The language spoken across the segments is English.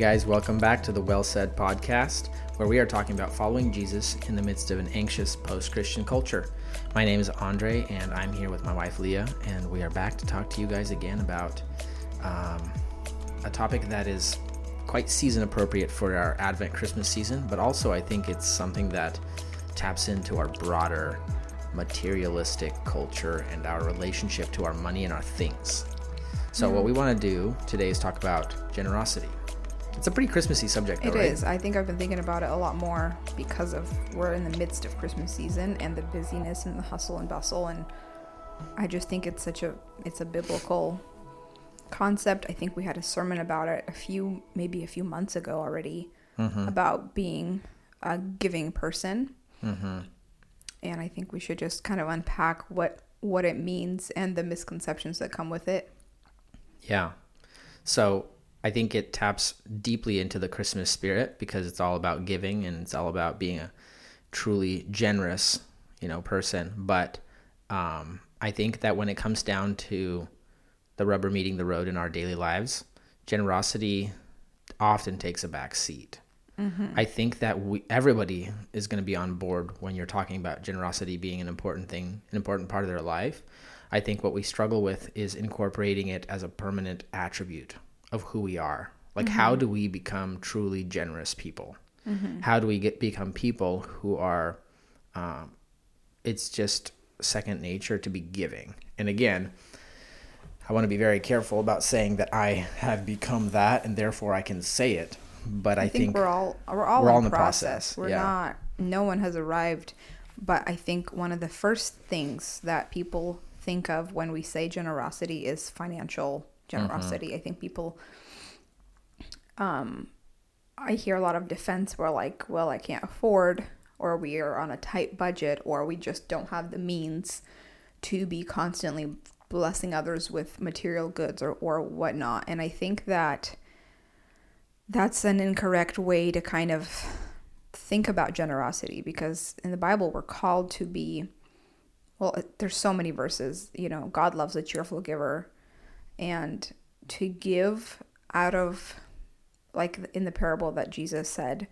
guys, welcome back to the Well Said podcast, where we are talking about following Jesus in the midst of an anxious post Christian culture. My name is Andre, and I'm here with my wife Leah, and we are back to talk to you guys again about um, a topic that is quite season appropriate for our Advent Christmas season, but also I think it's something that taps into our broader materialistic culture and our relationship to our money and our things. So, what we want to do today is talk about generosity. It's a pretty Christmassy subject, though, It right? is. I think I've been thinking about it a lot more because of we're in the midst of Christmas season and the busyness and the hustle and bustle and I just think it's such a it's a biblical concept. I think we had a sermon about it a few maybe a few months ago already Mm-hmm. about being a giving person. And I think we should just kind of unpack what what it means and the misconceptions that come with it. Yeah. So I think it taps deeply into the Christmas spirit because it's all about giving and it's all about being a truly generous, you know, person. But um, I think that when it comes down to the rubber meeting the road in our daily lives, generosity often takes a back seat. I think that we, everybody is going to be on board when you're talking about generosity being an important thing, an important part of their life. I think what we struggle with is incorporating it as a permanent attribute of who we are. Like, how do we become truly generous people? How do we get become people who are? Um, it's just second nature to be giving. And again, I want to be very careful about saying that I have become that, and therefore I can say it. But I, I think, we're all we're all we're in, all in the process. process, We're yeah. not. No one has arrived, but I think one of the first things that people think of when we say generosity is financial generosity. Mm-hmm. I think people. Um, I hear a lot of defense where like, well, I can't afford, or we are on a tight budget, or we just don't have the means to be constantly blessing others with material goods or or whatnot. And I think that that's an incorrect way to kind of think about generosity because in the Bible we're called to be well there's so many verses you know God loves a cheerful giver and to give out of like in the parable that Jesus said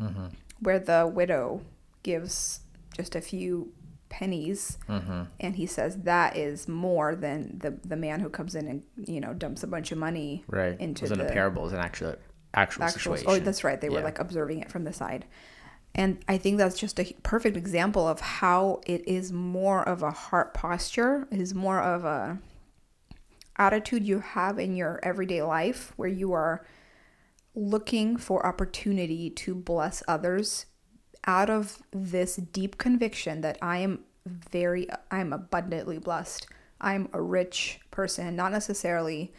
mm-hmm. where the widow gives just a few pennies mm-hmm. and he says that is more than the the man who comes in and you know dumps a bunch of money right. Into it wasn't the a parable, was an actual actual, actual oh, situation. oh that's right they were like observing it from the side. And i think that's just a perfect example of how it is more of a heart posture it is more of a attitude you have in your everyday life where you are looking for opportunity to bless others out of this deep conviction that i am very i'm abundantly blessed i'm a rich person not necessarily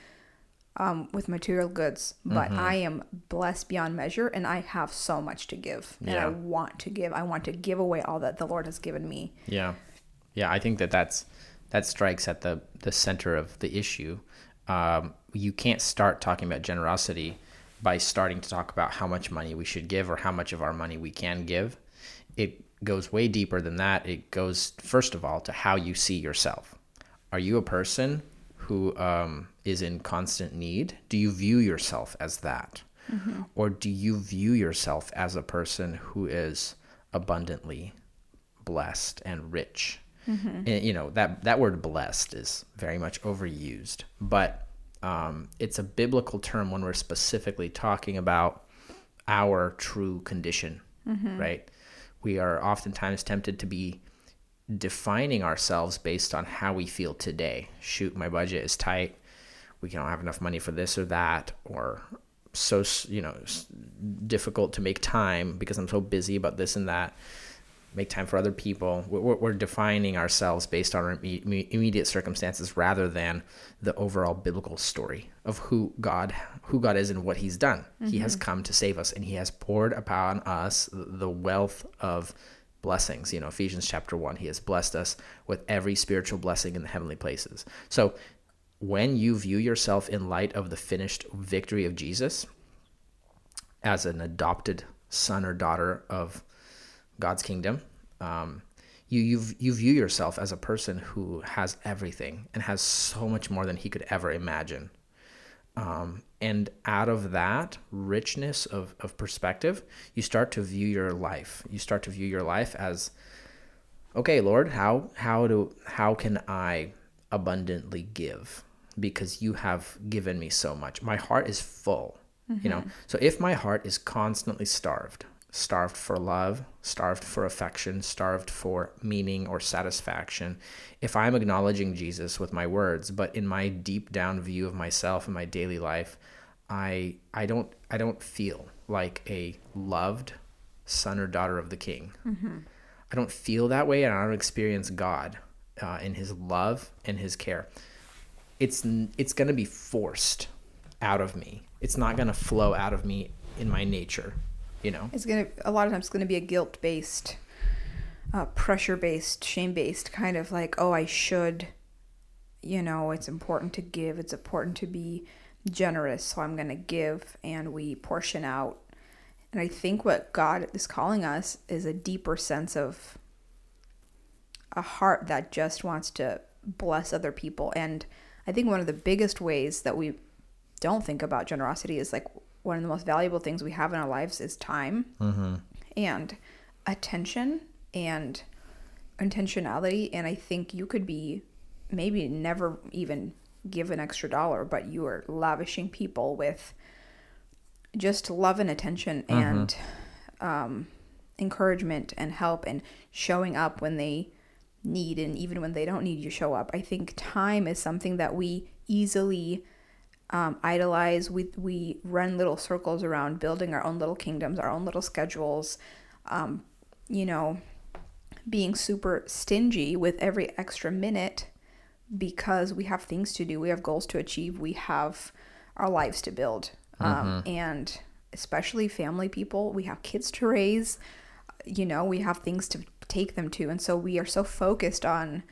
um, with material goods, but Mm-hmm. I am blessed beyond measure and I have so much to give. And Yeah. I want to give. I want to give away all that the Lord has given me. Yeah, yeah. I think that that's that strikes at the the center of the issue. Um, you can't start talking about generosity by starting to talk about how much money we should give or how much of our money we can give. It goes way deeper than that. It goes first of all to how you see yourself. Are you a person who um, is in constant need? Do you view yourself as that? Or do you view yourself as a person who is abundantly blessed and rich? And, you know, that, that word blessed is very much overused, but um, it's a biblical term when we're specifically talking about our true condition, right? We are oftentimes tempted to be defining ourselves based on how we feel today. Shoot, my budget is tight. We don't have enough money for this or that, or so you know difficult to make time because I'm so busy about this and that. Make time for other people. We're, we're- defining ourselves based on our imme- imme- immediate circumstances rather than the overall biblical story of who God, who God is and what He's done. He has mm-hmm. come to save us, and He has poured upon us the wealth of blessings. You know, Ephesians chapter 1, he has blessed us with every spiritual blessing in the heavenly places. So, when you view yourself in light of the finished victory of Jesus as an adopted son or daughter of God's kingdom, um, you, you you view yourself as a person who has everything and has so much more than he could ever imagine. Um, and out of that richness of, of perspective, you start to view your life. You start to view your life as, okay, Lord, how how do how can I abundantly give? Because you have given me so much. My heart is full. You know, so if my heart is constantly starved, starved for love, starved for affection, starved for meaning or satisfaction. If I'm acknowledging Jesus with my words, but in my deep down view of myself and my daily life, I I don't I don't feel like a loved son or daughter of the King. I don't feel that way, and I don't experience God uh, in His love and His care. It's it's going to be forced out of me. It's not going to flow out of me in my nature you know? It's gonna a lot of times it's gonna be a guilt based uh, pressure based shame based kind of like oh i should you know it's important to give it's important to be generous so i'm gonna give and we portion out. And i think what god is calling us is a deeper sense of a heart that just wants to bless other people. And i think one of the biggest ways that we don't think about generosity is like one of the most valuable things we have in our lives is time and attention and intentionality. And I think you could be maybe never even give an extra dollar, but you are lavishing people with just love and attention and um, encouragement and help and showing up when they need and even when they don't need you show up. I think time is something that we easily um, idolize. We we run little circles around building our own little kingdoms, our own little schedules. Um, you know, being super stingy with every extra minute because we have things to do, we have goals to achieve, we have our lives to build, um, and especially family people, we have kids to raise. You know, we have things to take them to, and so we are so focused on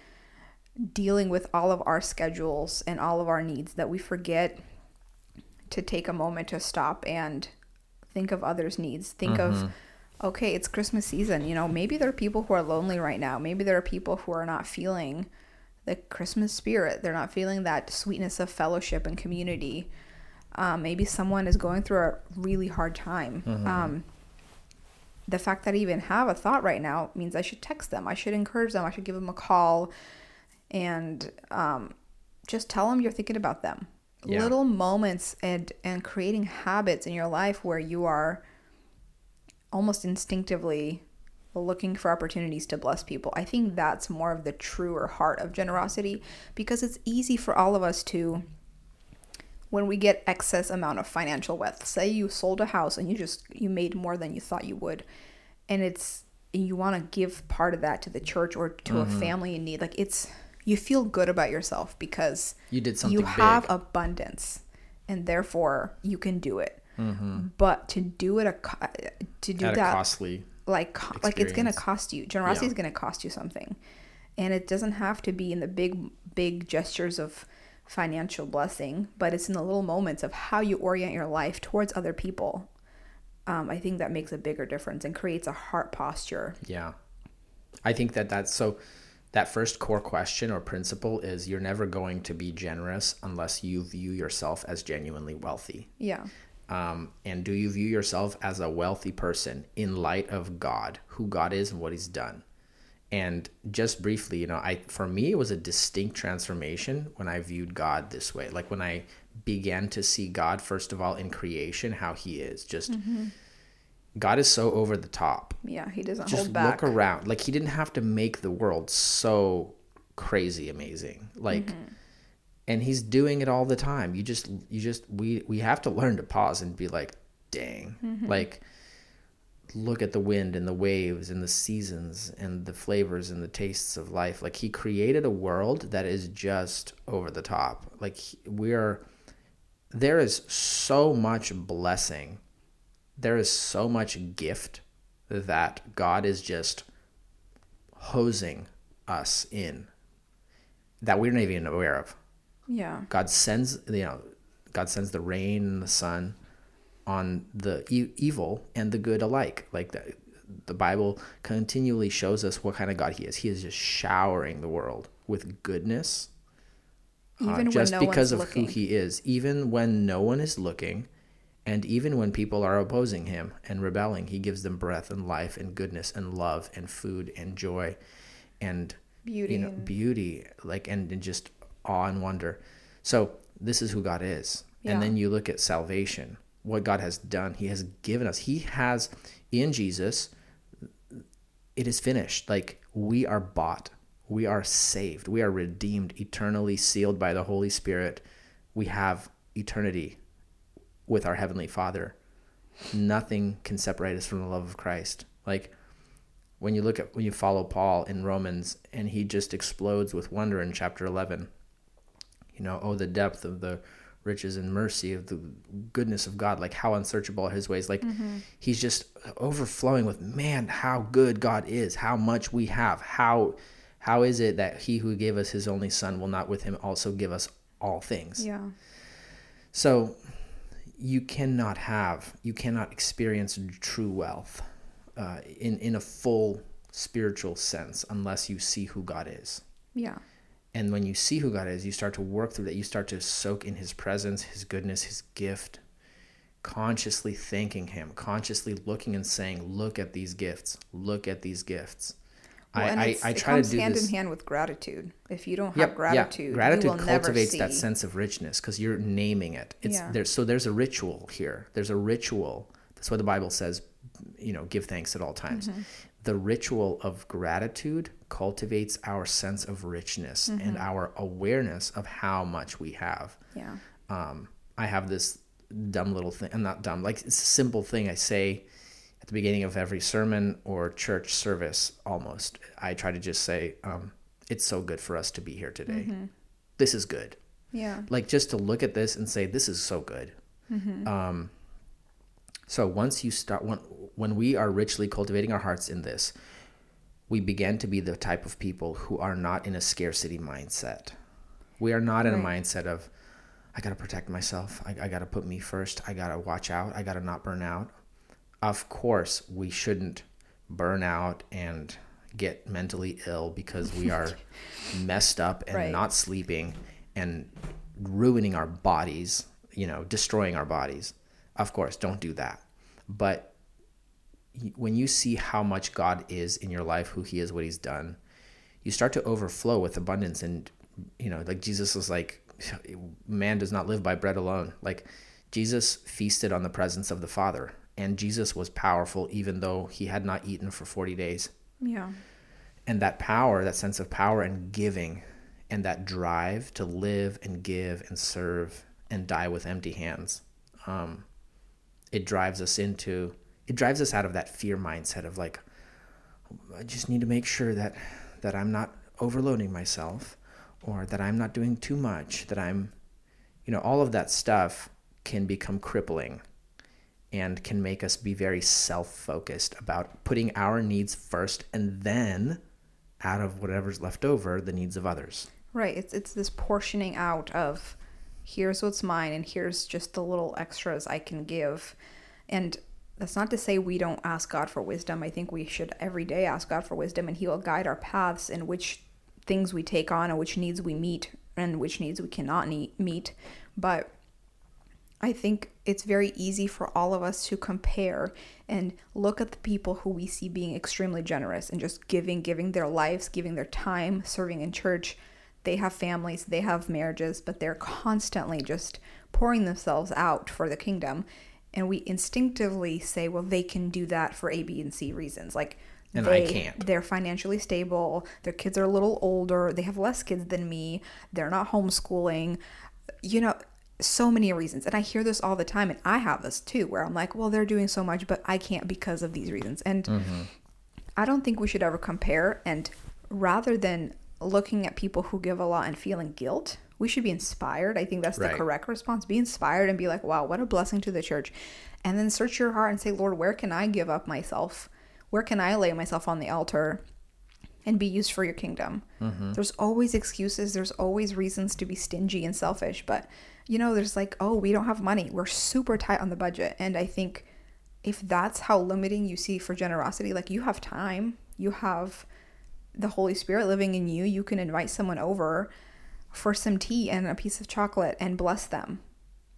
dealing with all of our schedules and all of our needs that we forget to take a moment to stop and think of others' needs. Think of, okay, it's Christmas season. You know, maybe there are people who are lonely right now. Maybe there are people who are not feeling the Christmas spirit. They're not feeling that sweetness of fellowship and community. Um, maybe someone is going through a really hard time. Um, the fact that I even have a thought right now means I should text them. I should encourage them. I should give them a call and um, just tell them you're thinking about them. Yeah. Little moments and and creating habits in your life where you are almost instinctively looking for opportunities to bless people. I think that's more of the truer heart of generosity because it's easy for all of us to when we get excess amount of financial wealth. Say you sold a house and you just you made more than you thought you would and it's you want to give part of that to the church or to a mm-hmm. family in need. Like it's you feel good about yourself because You did something you have big. abundance and therefore you can do it. Mm-hmm. But to do it a to do at a that costly like co- like it's gonna cost you generosity Yeah. is gonna cost you something and it doesn't have to be in the big big gestures of financial blessing but it's in the little moments of how you orient your life towards other people um, i think that makes a bigger difference and creates a heart posture Yeah. I think that that's so that first core question or principle is you're never going to be generous unless you view yourself as genuinely wealthy. yeah Um, and do you view yourself as a wealthy person in light of God, who God is and what He's done? And just briefly, you know, I for me it was a distinct transformation when I viewed God this way. Like when I began to see God first of all in creation, how He is. Just God is so over the top. Yeah he doesn't just hold back. look around. Like he didn't have to make the world so crazy amazing. Like Mm-hmm. and he's doing it all the time. You just you just we we have to learn to pause and be like dang. Mm-hmm. like look at the wind and the waves and the seasons and the flavors and the tastes of life. Like he created a world that is just over the top. Like we're there is so much blessing there is so much gift that God is just hosing us in that we're not even aware of. yeah God sends, you know, God sends the rain and the sun on the e- evil and the good alike. Like the, the Bible continually shows us what kind of God He is. He is just showering the world with goodness, uh, Even when just no because of one's who he is, even when no one is looking, and even when people are opposing him and rebelling, he gives them breath and life and goodness and love and food and joy and Beauty you know, beauty, like and, and just awe and wonder. So this is who God is. Yeah. And then you look at salvation, what God has done. He has given us. He has in Jesus. It is finished. Like we are bought. We are saved. We are redeemed, eternally sealed by the Holy Spirit. We have eternity with our heavenly Father. Nothing can separate us from the love of Christ. Like when you look at when you follow Paul in Romans and he just explodes with wonder in chapter 11. You know, oh the depth of the riches and mercy of the goodness of God, like how unsearchable are his ways. Like mm-hmm. he's just overflowing with man, how good God is, how much we have, how how is it that he who gave us his only son will not with him also give us all things? Yeah. So you cannot have, you cannot experience true wealth uh, in in a full spiritual sense unless you see who God is. Yeah. And when you see who God is, you start to work through that. You start to soak in His presence, His goodness, His gift, consciously thanking Him, consciously looking and saying, "Look at these gifts. Look at these gifts." Well, and I, I, I it try to comes do hand this. in hand with gratitude. If you don't have Yep, gratitude, yeah. Gratitude you will never cultivates that sense of richness because you're naming it. It's Yeah. there. So there's a ritual here. There's a ritual. That's what the Bible says. You know, give thanks at all times. Mm-hmm. The ritual of gratitude cultivates our sense of richness and Mm-hmm. our awareness of how much we have. Yeah. Um, I have this dumb little thing. I'm not dumb. Like it's a simple thing I say at the beginning of every sermon or church service. Almost, I try to just say, um, "It's so good for us to be here today. Mm-hmm. This is good." Yeah. like just to look at this and say this is so good um, so once you start when, when we are richly cultivating our hearts in this we begin to be the type of people who are not in a scarcity mindset we are not in a mindset of i gotta protect myself i, I gotta put me first i gotta watch out i gotta not burn out of course we shouldn't burn out and get mentally ill because we are messed up and Right. not sleeping and ruining our bodies, you know, destroying our bodies. Of course, don't do that. But when you see how much God is in your life, who he is, what he's done, you start to overflow with abundance and you know, like Jesus was like man does not live by bread alone. Like Jesus feasted on the presence of the Father and Jesus was powerful even though he had not eaten for 40 days Yeah. and that power, that sense of power and giving, and that drive to live and give and serve and die with empty hands, um, it drives us into it drives us out of that fear mindset of like, I just need to make sure that that I'm not overloading myself, or that I'm not doing too much, that I'm, you know, all of that stuff can become crippling and can make us be very self-focused about putting our needs first and then out of whatever's left over the needs of others Right. It's it's this portioning out of here's what's mine and here's just the little extras I can give. And that's not to say we don't ask God for wisdom. I think we should every day ask God for wisdom and he will guide our paths in which things we take on and which needs we meet and which needs we cannot meet. But I think it's very easy for all of us to compare and look at the people who we see being extremely generous and just giving, giving their lives, giving their time, serving in church. They have families, they have marriages, but they're constantly just pouring themselves out for the kingdom. And we instinctively say, well, they can do that for A, B, and C reasons. Like, And I they, can't. They're financially stable. Their kids are a little older. They have less kids than me. They're not homeschooling. You know, so many reasons. And I hear this all the time. And I have this too, where I'm like, well, they're doing so much, but I can't because of these reasons. And mm-hmm. I don't think we should ever compare. And rather than looking at people who give a lot and feeling guilt, we should be inspired. I think that's the Right. correct response. Be inspired and be like, wow, what a blessing to the church. And then search your heart and say, Lord, where can I give up myself? Where can I lay myself on the altar and be used for your kingdom? Mm-hmm. There's always excuses, there's always reasons to be stingy and selfish. But, you know, there's like, oh, we don't have money. We're super tight on the budget. And I think if that's how limiting you see for generosity, like you have time, you have the Holy Spirit living in you, you can invite someone over. for some tea and a piece of chocolate and bless them.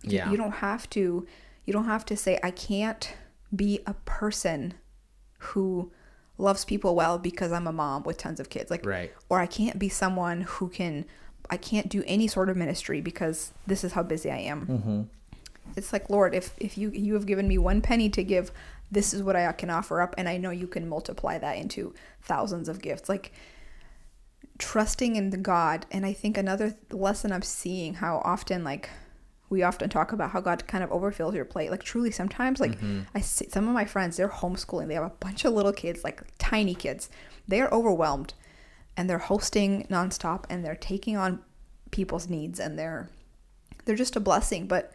You- Yeah. You don't have to you don't have to say I can't be a person who loves people well because I'm a mom with tons of kids. Like Right. or I can't be someone who can I can't do any sort of ministry because this is how busy I am. Mm-hmm. It's like, Lord, if if you you have given me one penny to give, this is what I can offer up and I know you can multiply that into thousands of gifts. Like trusting in the God. And I think another lesson I'm seeing how often like we often talk about how God kind of overfills your plate. Like truly sometimes like I see some of my friends, they're homeschooling. They have a bunch of little kids, like tiny kids. They are overwhelmed and they're hosting nonstop and they're taking on people's needs and they're they're just a blessing. But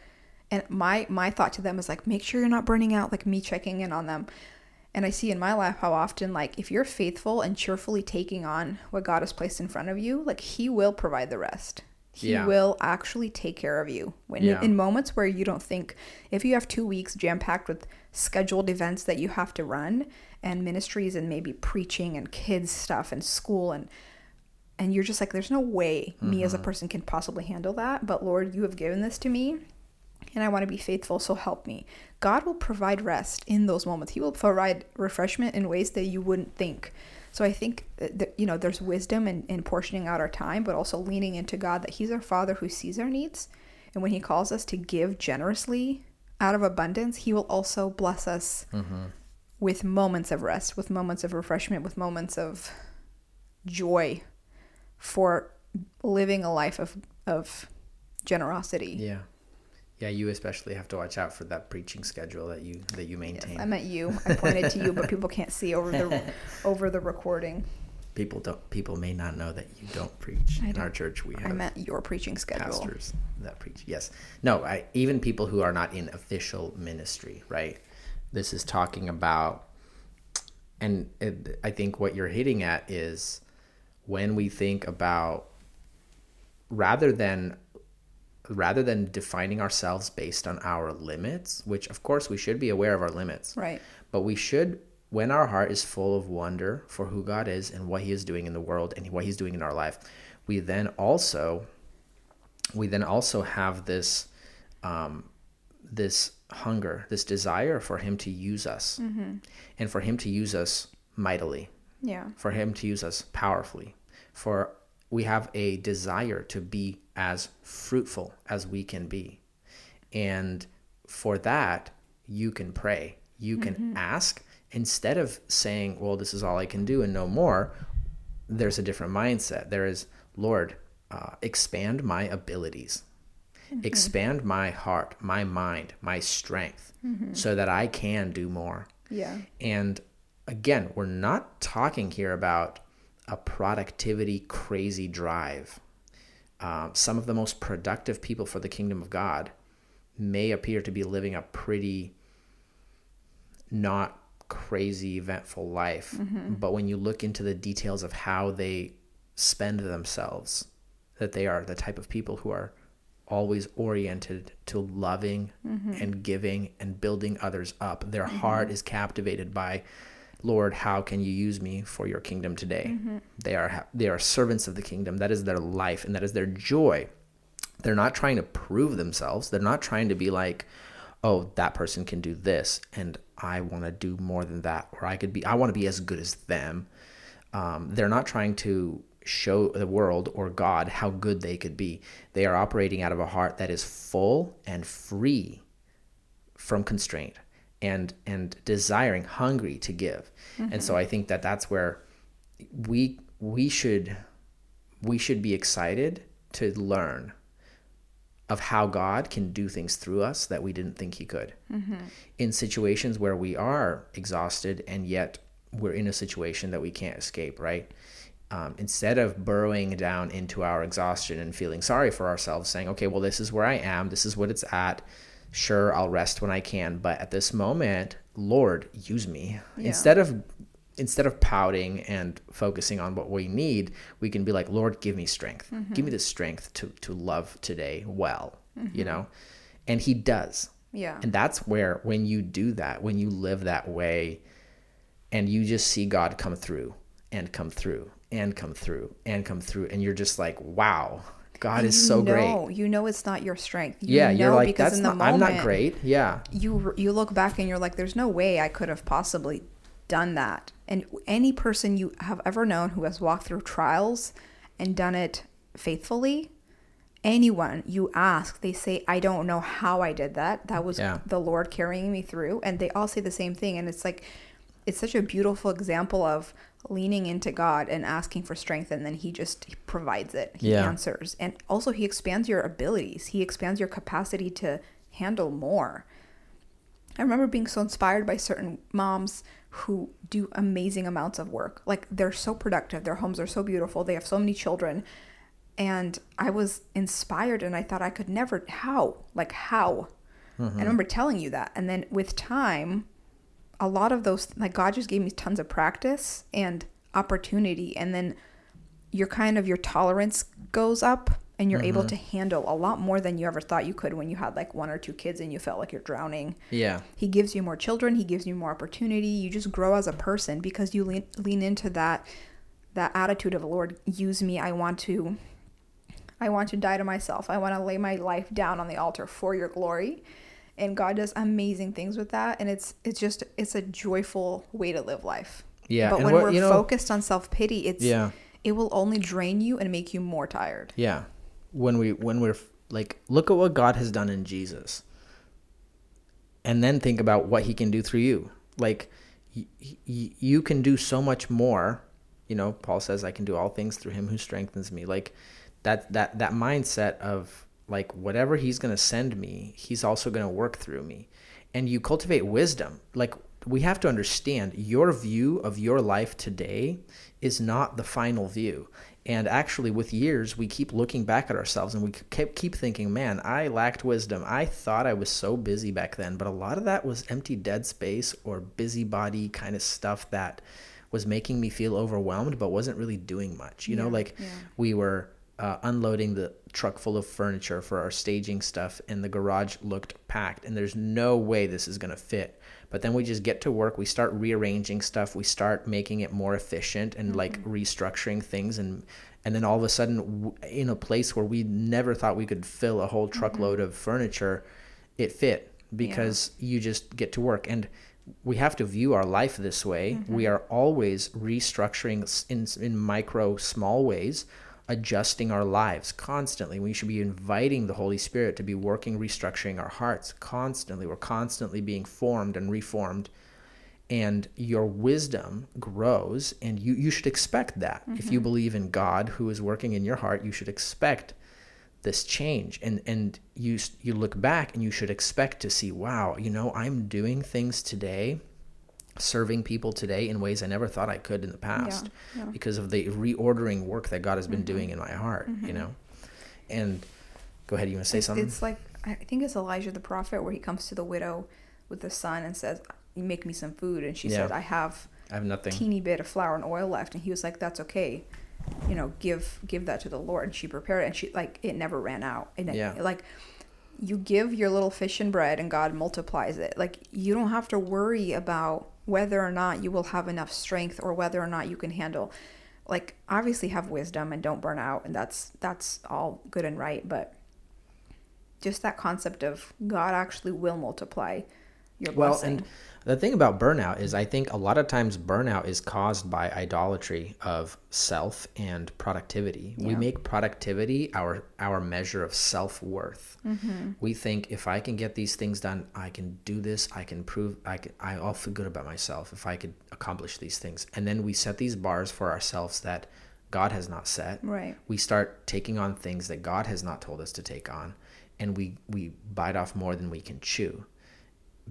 and my my thought to them is like make sure you're not burning out like me checking in on them and i see in my life how often like if you're faithful and cheerfully taking on what god has placed in front of you like he will provide the rest he Yeah. will actually take care of you when Yeah. in moments where you don't think if you have two weeks jam packed with scheduled events that you have to run and ministries and maybe preaching and kids stuff and school and and you're just like there's no way me as a mm-hmm. person can possibly handle that but lord you have given this to me and I want to be faithful, so help me. God will provide rest in those moments. He will provide refreshment in ways that you wouldn't think. So I think that, you know there's wisdom in, in portioning out our time, but also leaning into God that He's our Father who sees our needs, and when He calls us to give generously out of abundance, He will also bless us mm-hmm. with moments of rest, with moments of refreshment, with moments of joy for living a life of of generosity. Yeah. Yeah, you especially have to watch out for that preaching schedule that you that you maintain. I meant you. I pointed to you, but people can't see over the over the recording. people don't people may not know that you don't preach. I In our don't- church we have. I meant your preaching schedule. pastors that preach. Yes. No, I even people who are not in official ministry, right? This is talking about and it, I think what you're hitting at is when we think about rather than rather than defining ourselves based on our limits, which of course we should be aware of our limits. Right. But we should, when our heart is full of wonder for who God is and what He is doing in the world and what He's doing in our life, we then also, we then also have this, um, this hunger, this desire for Him to use us, and for Him to use us mightily, Yeah. for Him to use us powerfully, for we have a desire to be as fruitful as we can be. And for that, you can pray, you can mm-hmm. ask. Instead of saying, well, this is all I can do and no more, there's a different mindset. There is, Lord, uh, expand my abilities, mm-hmm. expand my heart, my mind, my strength, mm-hmm. so that I can do more. Yeah. And again, we're not talking here about a productivity crazy drive. Um, some of the most productive people for the kingdom of God may appear to be living a pretty not crazy eventful life. Mm-hmm. But when you look into the details of how they spend themselves, that they are the type of people who are always oriented to loving mm-hmm. and giving and building others up. Their mm-hmm. heart is captivated by Lord, how can you use me for your kingdom today? They are they are servants of the kingdom. That is their life and that is their joy. They're not trying to prove themselves. They're not trying to be like, "Oh, that person can do this and I want to do more than that or I could be I want to be as good as them." Um, they're not trying to show the world or God how good they could be. They are operating out of a heart that is full and free from constraint and and desiring hungry to give. And so i think that that's where we we should we should be excited to learn of how god can do things through us that we didn't think he could. In situations where we are exhausted and yet we're in a situation that we can't escape right? Um, instead of burrowing down into our exhaustion and feeling sorry for ourselves saying okay well this is where i am. This is what it's at sure i'll rest when i can but at this moment lord use me. Yeah. instead of instead of pouting and focusing on what we need we can be like lord give me strength. Mm-hmm. Give me the strength to to love today well you mm-hmm. know? And he does. Yeah. and that's where when you do that when you live that way and you just see god come through and come through and come through and come through and you're just like wow God And is so know, great. You know it's not your strength. You Yeah, you're like because that's in the not, I'm not moment, great. Yeah. You you look back and you're like, there's no way I could have possibly done that. And any person you have ever known who has walked through trials and done it faithfully, anyone you ask, they say, I don't know how I did that. That was Yeah. the Lord carrying me through. And they all say the same thing. And it's like, it's such a beautiful example of leaning into God and asking for strength, and then He just provides it. He Yeah. answers. And also, He expands your abilities, He expands your capacity to handle more. I remember being so inspired by certain moms who do amazing amounts of work. Like they're so productive, their homes are so beautiful, they have so many children. And I was inspired and I thought I could never how? Like how? I mm-hmm. remember telling you that. And then with time, a lot of those like God just gave me tons of practice and opportunity and then your kind of your tolerance goes up and you're able mm-hmm. to handle a lot more than you ever thought you could when you had like one or two kids and you felt like you're drowning. Yeah. He gives you more children, he gives you more opportunity. You just grow as a person because you lean, lean into that that attitude of Lord, use me. I want to I want to die to myself. I want to lay my life down on the altar for your glory. And God does amazing things with that and it's it's just it's a joyful way to live life. Yeah. But and when what- we're you know- focused on self-pity, it's Yeah. it will only drain you and make you more tired. Yeah. When we when we're like look at what God has done in Jesus. And then think about what he can do through you. Like y- y- you can do so much more. You know, Paul says I can do all things through him who strengthens me. Like that that that mindset of like whatever he's going to send me, he's also going to work through me. And you cultivate wisdom. Like we have to understand your view of your life today is not the final view. And actually, with years, we keep looking back at ourselves and we keep, keep thinking, man, I lacked wisdom. I thought I was so busy back then. But a lot of that was empty dead space or busybody kind of stuff that was making me feel overwhelmed, but wasn't really doing much. You know, like yeah. we were uh, unloading the truck full of furniture for our staging stuff, and the garage looked packed. And there's no way this is going to fit. But then we just get to work. We start rearranging stuff. We start making it more efficient and like mm-hmm. restructuring things. And and then all of a sudden, w- in a place where we never thought we could fill a whole mm-hmm. truckload of furniture, it fit because you just get to work. And we have to view our life this way. We mm-hmm. are always restructuring in in micro, small ways adjusting our lives constantly. We should be inviting the Holy Spirit to be working, restructuring our hearts constantly. We're constantly being formed and reformed. And your wisdom grows, and you, you should expect that. If you mm-hmm. believe in God who is working in your heart, you should expect this change. And, and you, you look back and you should expect to see, wow, you know, I'm doing things today serving people today in ways I never thought I could in the past yeah. Mm-hmm. because of the reordering work that God has been doing in my heart, you know. And go ahead, you want to say It's- something? It's like I think it's Elijah the prophet where he comes to the widow with the son and says, "You make me some food," and she Yeah. said, "I have I have nothing. teeny bit of flour and oil left," and he was like, "That's okay." You know, give give that to the Lord. And she prepared it, and she like it never ran out. And it- Yeah. like you give your little fish and bread, and God multiplies it. Like you don't have to worry about whether or not you will have enough strength or whether or not you can handle. Like obviously have wisdom and don't burn out, and that's that's all good and right, but just that concept of God actually will multiply your Well, blessing. and the thing about burnout is I think a lot of times burnout is caused by idolatry of self and productivity. We make productivity our our measure of self-worth. Mm-hmm. We think if I can get these things done, I can do this, I can prove I can I, I'll feel good about myself if I could accomplish these things. And then we set these bars for ourselves that God has not set. Right. We start taking on things that God has not told us to take on and we we bite off more than we can chew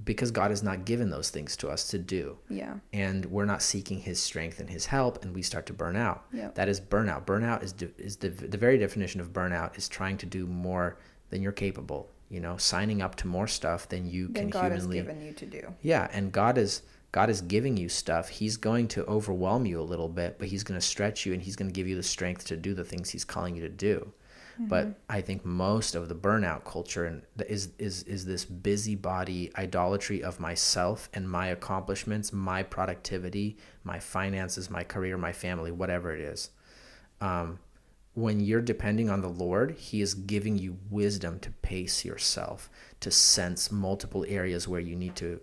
because God has not given those things to us to do. yeah. And we're not seeking his strength and his help and we start to burn out. Yep. That is burnout. Burnout is de- is the the very definition of burnout is trying to do more than you're capable, you know, signing up to more stuff than you Then can God humanly has given you to do. yeah, and God is God is giving you stuff. He's going to overwhelm you a little bit, but he's going to stretch you and he's going to give you the strength to do the things he's calling you to do. But I think most of the burnout culture and is is is this busybody idolatry of myself and my accomplishments, my productivity, my finances, my career, my family, whatever it is. Um, when you're depending on the Lord, He is giving you wisdom to pace yourself, to sense multiple areas where you need to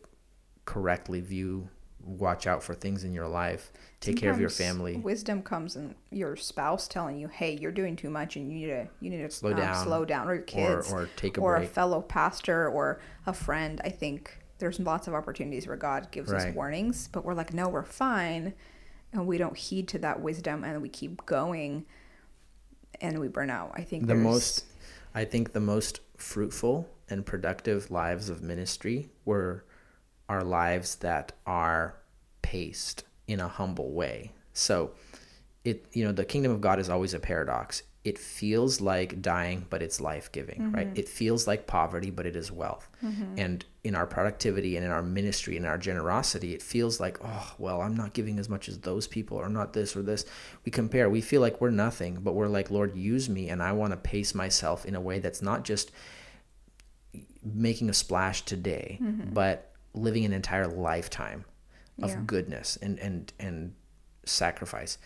correctly view, watch out for things in your life, take care of your family. Wisdom comes in your spouse telling you, "Hey, you're doing too much, and you need to you need to Slow um, down. slow down," or your kids, or or take a or break. a fellow pastor, or a friend. I think there's lots of opportunities where God gives us warnings, but we're like, "No, we're fine," and we don't heed to that wisdom, and we keep going, and we burn out. I think the there's- most i think the most fruitful and productive lives of ministry were are lives that are paced in a humble way. So it you know the kingdom of god is always a paradox. It feels like dying but it's life-giving mm-hmm. right? It feels like poverty but it is wealth. Mm-hmm. And in our productivity and in our ministry and our generosity it feels like oh well i'm not giving as much as those people or not this or this. We compare. We feel like we're nothing but we're like lord use me and i want to pace myself in a way that's not just making a splash today mm-hmm. but living an entire lifetime of Yeah. goodness and and and sacrifice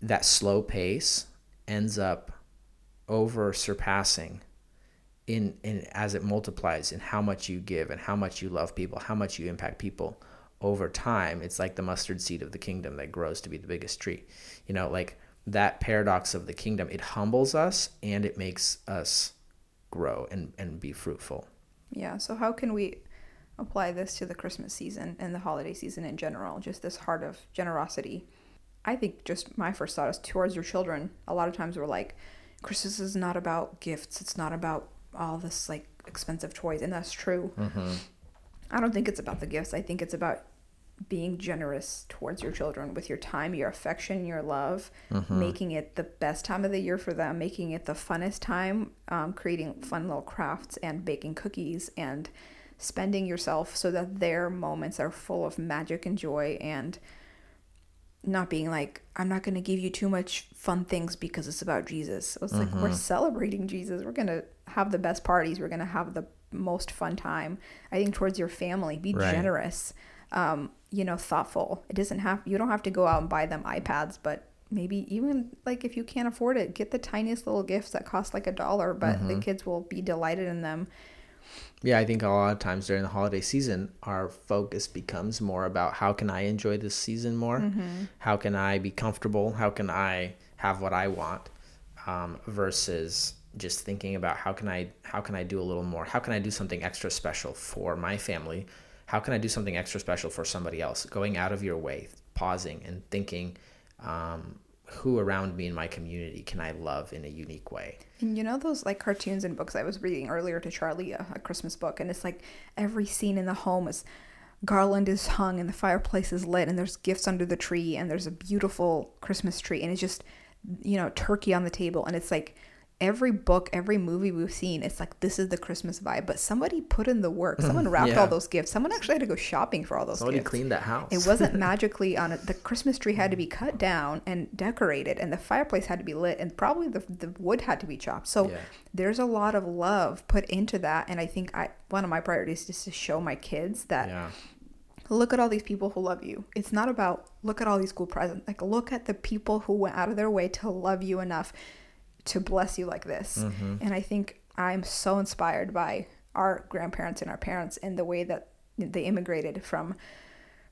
that slow pace ends up over surpassing in in as it multiplies in how much you give and how much you love people, how much you impact people over time. It's like the mustard seed of the kingdom that grows to be the biggest tree. You know, like that paradox of the kingdom, it humbles us and it makes us grow and, and be fruitful. Yeah. So how can we apply this to the Christmas season and the holiday season in general? Just this heart of generosity. I think just my first thought is towards your children. A lot of times we're like, Christmas is not about gifts. It's not about all this like expensive toys, and that's true. I don't think it's about the gifts. I think it's about being generous towards your children with your time, your affection, your love, making it the best time of the year for them, making it the funnest time, um, creating fun little crafts and baking cookies and spending yourself so that their moments are full of magic and joy and not being like, I'm not going to give you too much fun things because it's about Jesus. It's like, we're celebrating Jesus. We're going to have the best parties. We're going to have the most fun time. I think towards your family, be Right. generous, um, you know, thoughtful. It doesn't have, you don't have to go out and buy them iPads, but maybe even like if you can't afford it, get the tiniest little gifts that cost like a dollar, but the kids will be delighted in them. Yeah, I think a lot of times during the holiday season, our focus becomes more about how can I enjoy this season more? How can I be comfortable? How can I have what I want? Um, versus just thinking about how can I how can I do a little more? How can I do something extra special for my family? How can I do something extra special for somebody else? Going out of your way, pausing and thinking, um, who around me in my community can I love in a unique way? And you know those like cartoons and books I was reading earlier to Charlie, a, a Christmas book, and it's like every scene in the home is garland is hung and the fireplace is lit and there's gifts under the tree and there's a beautiful Christmas tree and it's just you know turkey on the table and it's like every book, every movie we've seen, it's like this is the Christmas vibe. But somebody put in the work. Someone wrapped Yeah. all those gifts. Someone actually had to go shopping for all those Somebody gifts. cleaned that house. It wasn't magically on it. The Christmas tree had to be cut down and decorated, and the fireplace had to be lit, and probably the, the wood had to be chopped. So Yeah. there's a lot of love put into that, and I think I one of my priorities is to show my kids that yeah. look at all these people who love you. It's not about look at all these cool presents. Like look at the people who went out of their way to love you enough to bless you like this. Mm-hmm. And I think I'm so inspired by our grandparents and our parents and the way that they immigrated from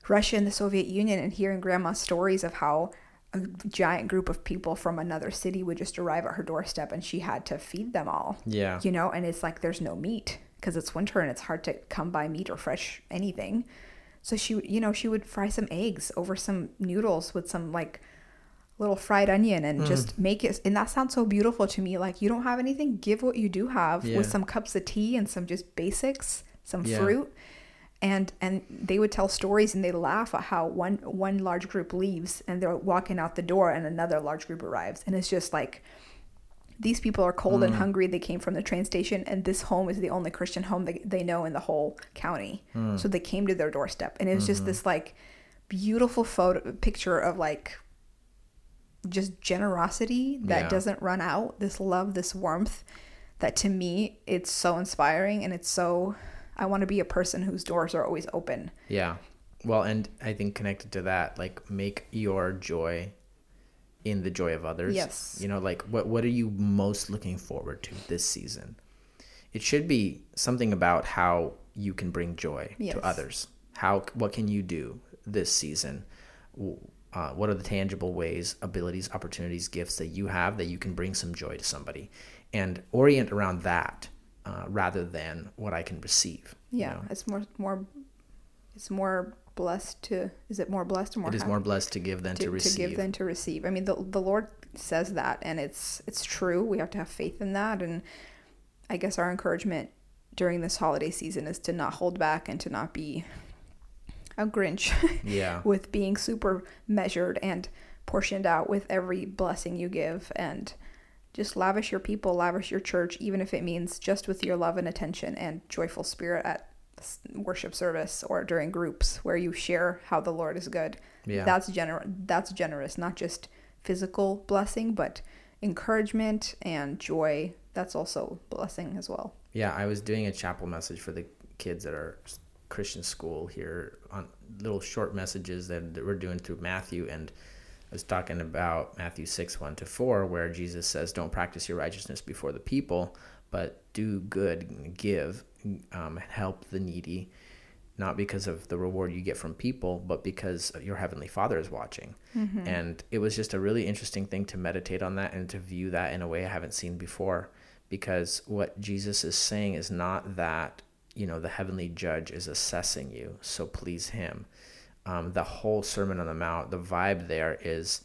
Russia and the Soviet Union and hearing grandma's stories of how a giant group of people from another city would just arrive at her doorstep and she had to feed them all Yeah. you know and it's like there's no meat because it's winter and it's hard to come by meat or fresh anything so she would you know she would fry some eggs over some noodles with some like little fried onion and Mm. just make it and that sounds so beautiful to me like you don't have anything give what you do have Yeah. with some cups of tea and some just basics some Yeah. fruit and and they would tell stories and they laugh at how one one large group leaves and they're walking out the door and another large group arrives and it's just like these people are cold Mm. and hungry they came from the train station and this home is the only christian home they, they know in the whole county Mm. so they came to their doorstep and it was Mm-hmm. just this like beautiful photo picture of like just generosity that Yeah. doesn't run out this love this warmth that to me it's so inspiring and it's so i want to be a person whose doors are always open Yeah. Well, and I think connected to that, like make your joy in the joy of others. Yes. You know, like what what are you most looking forward to this season? It should be something about how you can bring joy Yes. to others. How what can you do this season? Uh, what are the tangible ways, abilities, opportunities, gifts that you have that you can bring some joy to somebody, and orient around that uh, rather than what I can receive. you Yeah, know? it's more more. It's more blessed to. Is it more blessed or more? it is more blessed to give than to, to, to receive. give than to receive. I mean, the the Lord says that, and it's it's true. We have to have faith in that, and I guess our encouragement during this holiday season is to not hold back and to not be a Grinch yeah, with being super measured and portioned out with every blessing you give, and just lavish your people, lavish your church, even if it means just with your love and attention and joyful spirit at worship service or during groups where you share how the Lord is good. Yeah. that's gener- that's generous not just physical blessing but encouragement and joy. That's also blessing as well. Yeah, I was doing a chapel message for the kids that s- Christian school here on little short messages that, that we're doing through Matthew. And I was talking about Matthew 6, 1 to 4, where Jesus says, Don't practice your righteousness before the people, but do good, give, um, help the needy, not because of the reward you get from people, but because your heavenly Father is watching. And it was just a really interesting thing to meditate on that and to view that in a way I haven't seen before. Because what Jesus is saying is not that, you know, the heavenly judge is assessing you, so please him. Um, the whole Sermon on the Mount, the vibe there is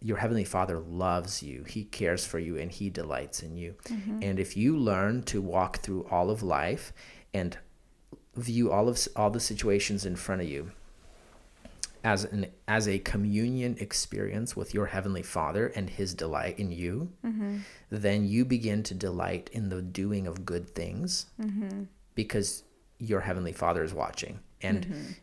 your heavenly Father loves you, He cares for you, and He delights in you. Mm-hmm. And if you learn to walk through all of life and view all of all the situations in front of you as an as a communion experience with your heavenly father and his delight in you mm-hmm. then you begin to delight in the doing of good things mm-hmm. Because your heavenly father is watching. And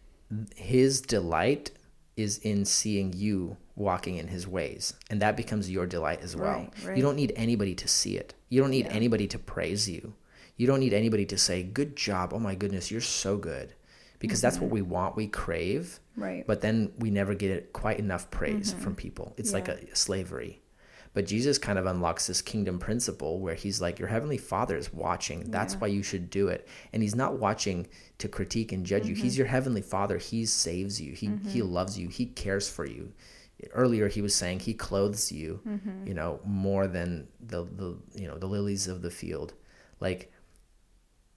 his delight is in seeing you walking in his ways. And that becomes your delight as well. Right, right. you don't need anybody to see it. You don't need Yeah. anybody to praise you. You don't need anybody to say good job. Oh my goodness you're so good. Because that's what we want we crave. Right. But then we never get quite enough praise from people. It's like Mm-hmm. A slavery but jesus kind of unlocks this kingdom principle where he's like your heavenly father is watching. That's Yeah. why you should do it. And he's not watching to critique and judge you. Mm-hmm. he's your heavenly father. He saves you. He he loves you. He cares for you. Earlier he was saying he clothes you Mm-hmm. you know more than the the you know the lilies of the field. Like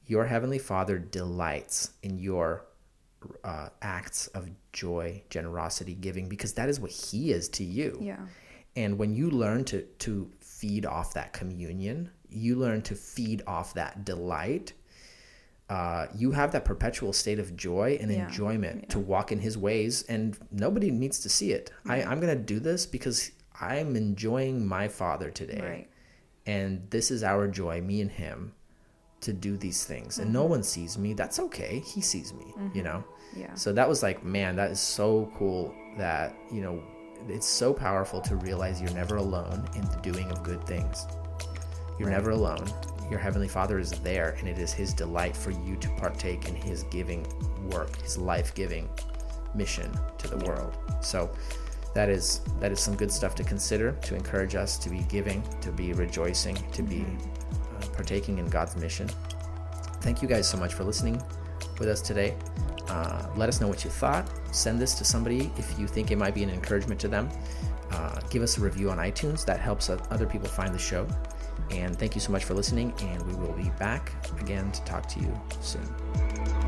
your heavenly father delights in your uh, acts of joy generosity giving because that is what he is to you. Yeah and when you learn to to feed off that communion you learn to feed off that delight uh, you have that perpetual state of joy and Yeah, enjoyment yeah. to walk in his ways. And nobody needs to see it. I, i'm going to do this because i'm enjoying my father today. Right. And this is our joy me and him to do these things. And Mm-hmm. no one sees me. That's okay. He sees me you know? Yeah. So that was like man that is so cool that you know it's so powerful to realize you're never alone in the doing of good things. You're Right. never alone. Your heavenly father is there and it is his delight for you to partake in his giving work his life-giving mission to the world. So that is that is some good stuff to consider to encourage us to be giving to be rejoicing to be uh, partaking in god's mission. Thank you guys so much for listening with us today uh, let us know what you thought. Send this to somebody if you think it might be an encouragement to them. Uh, give us a review on itunes. That helps other people find the show. And thank you so much for listening and we will be back again to talk to you soon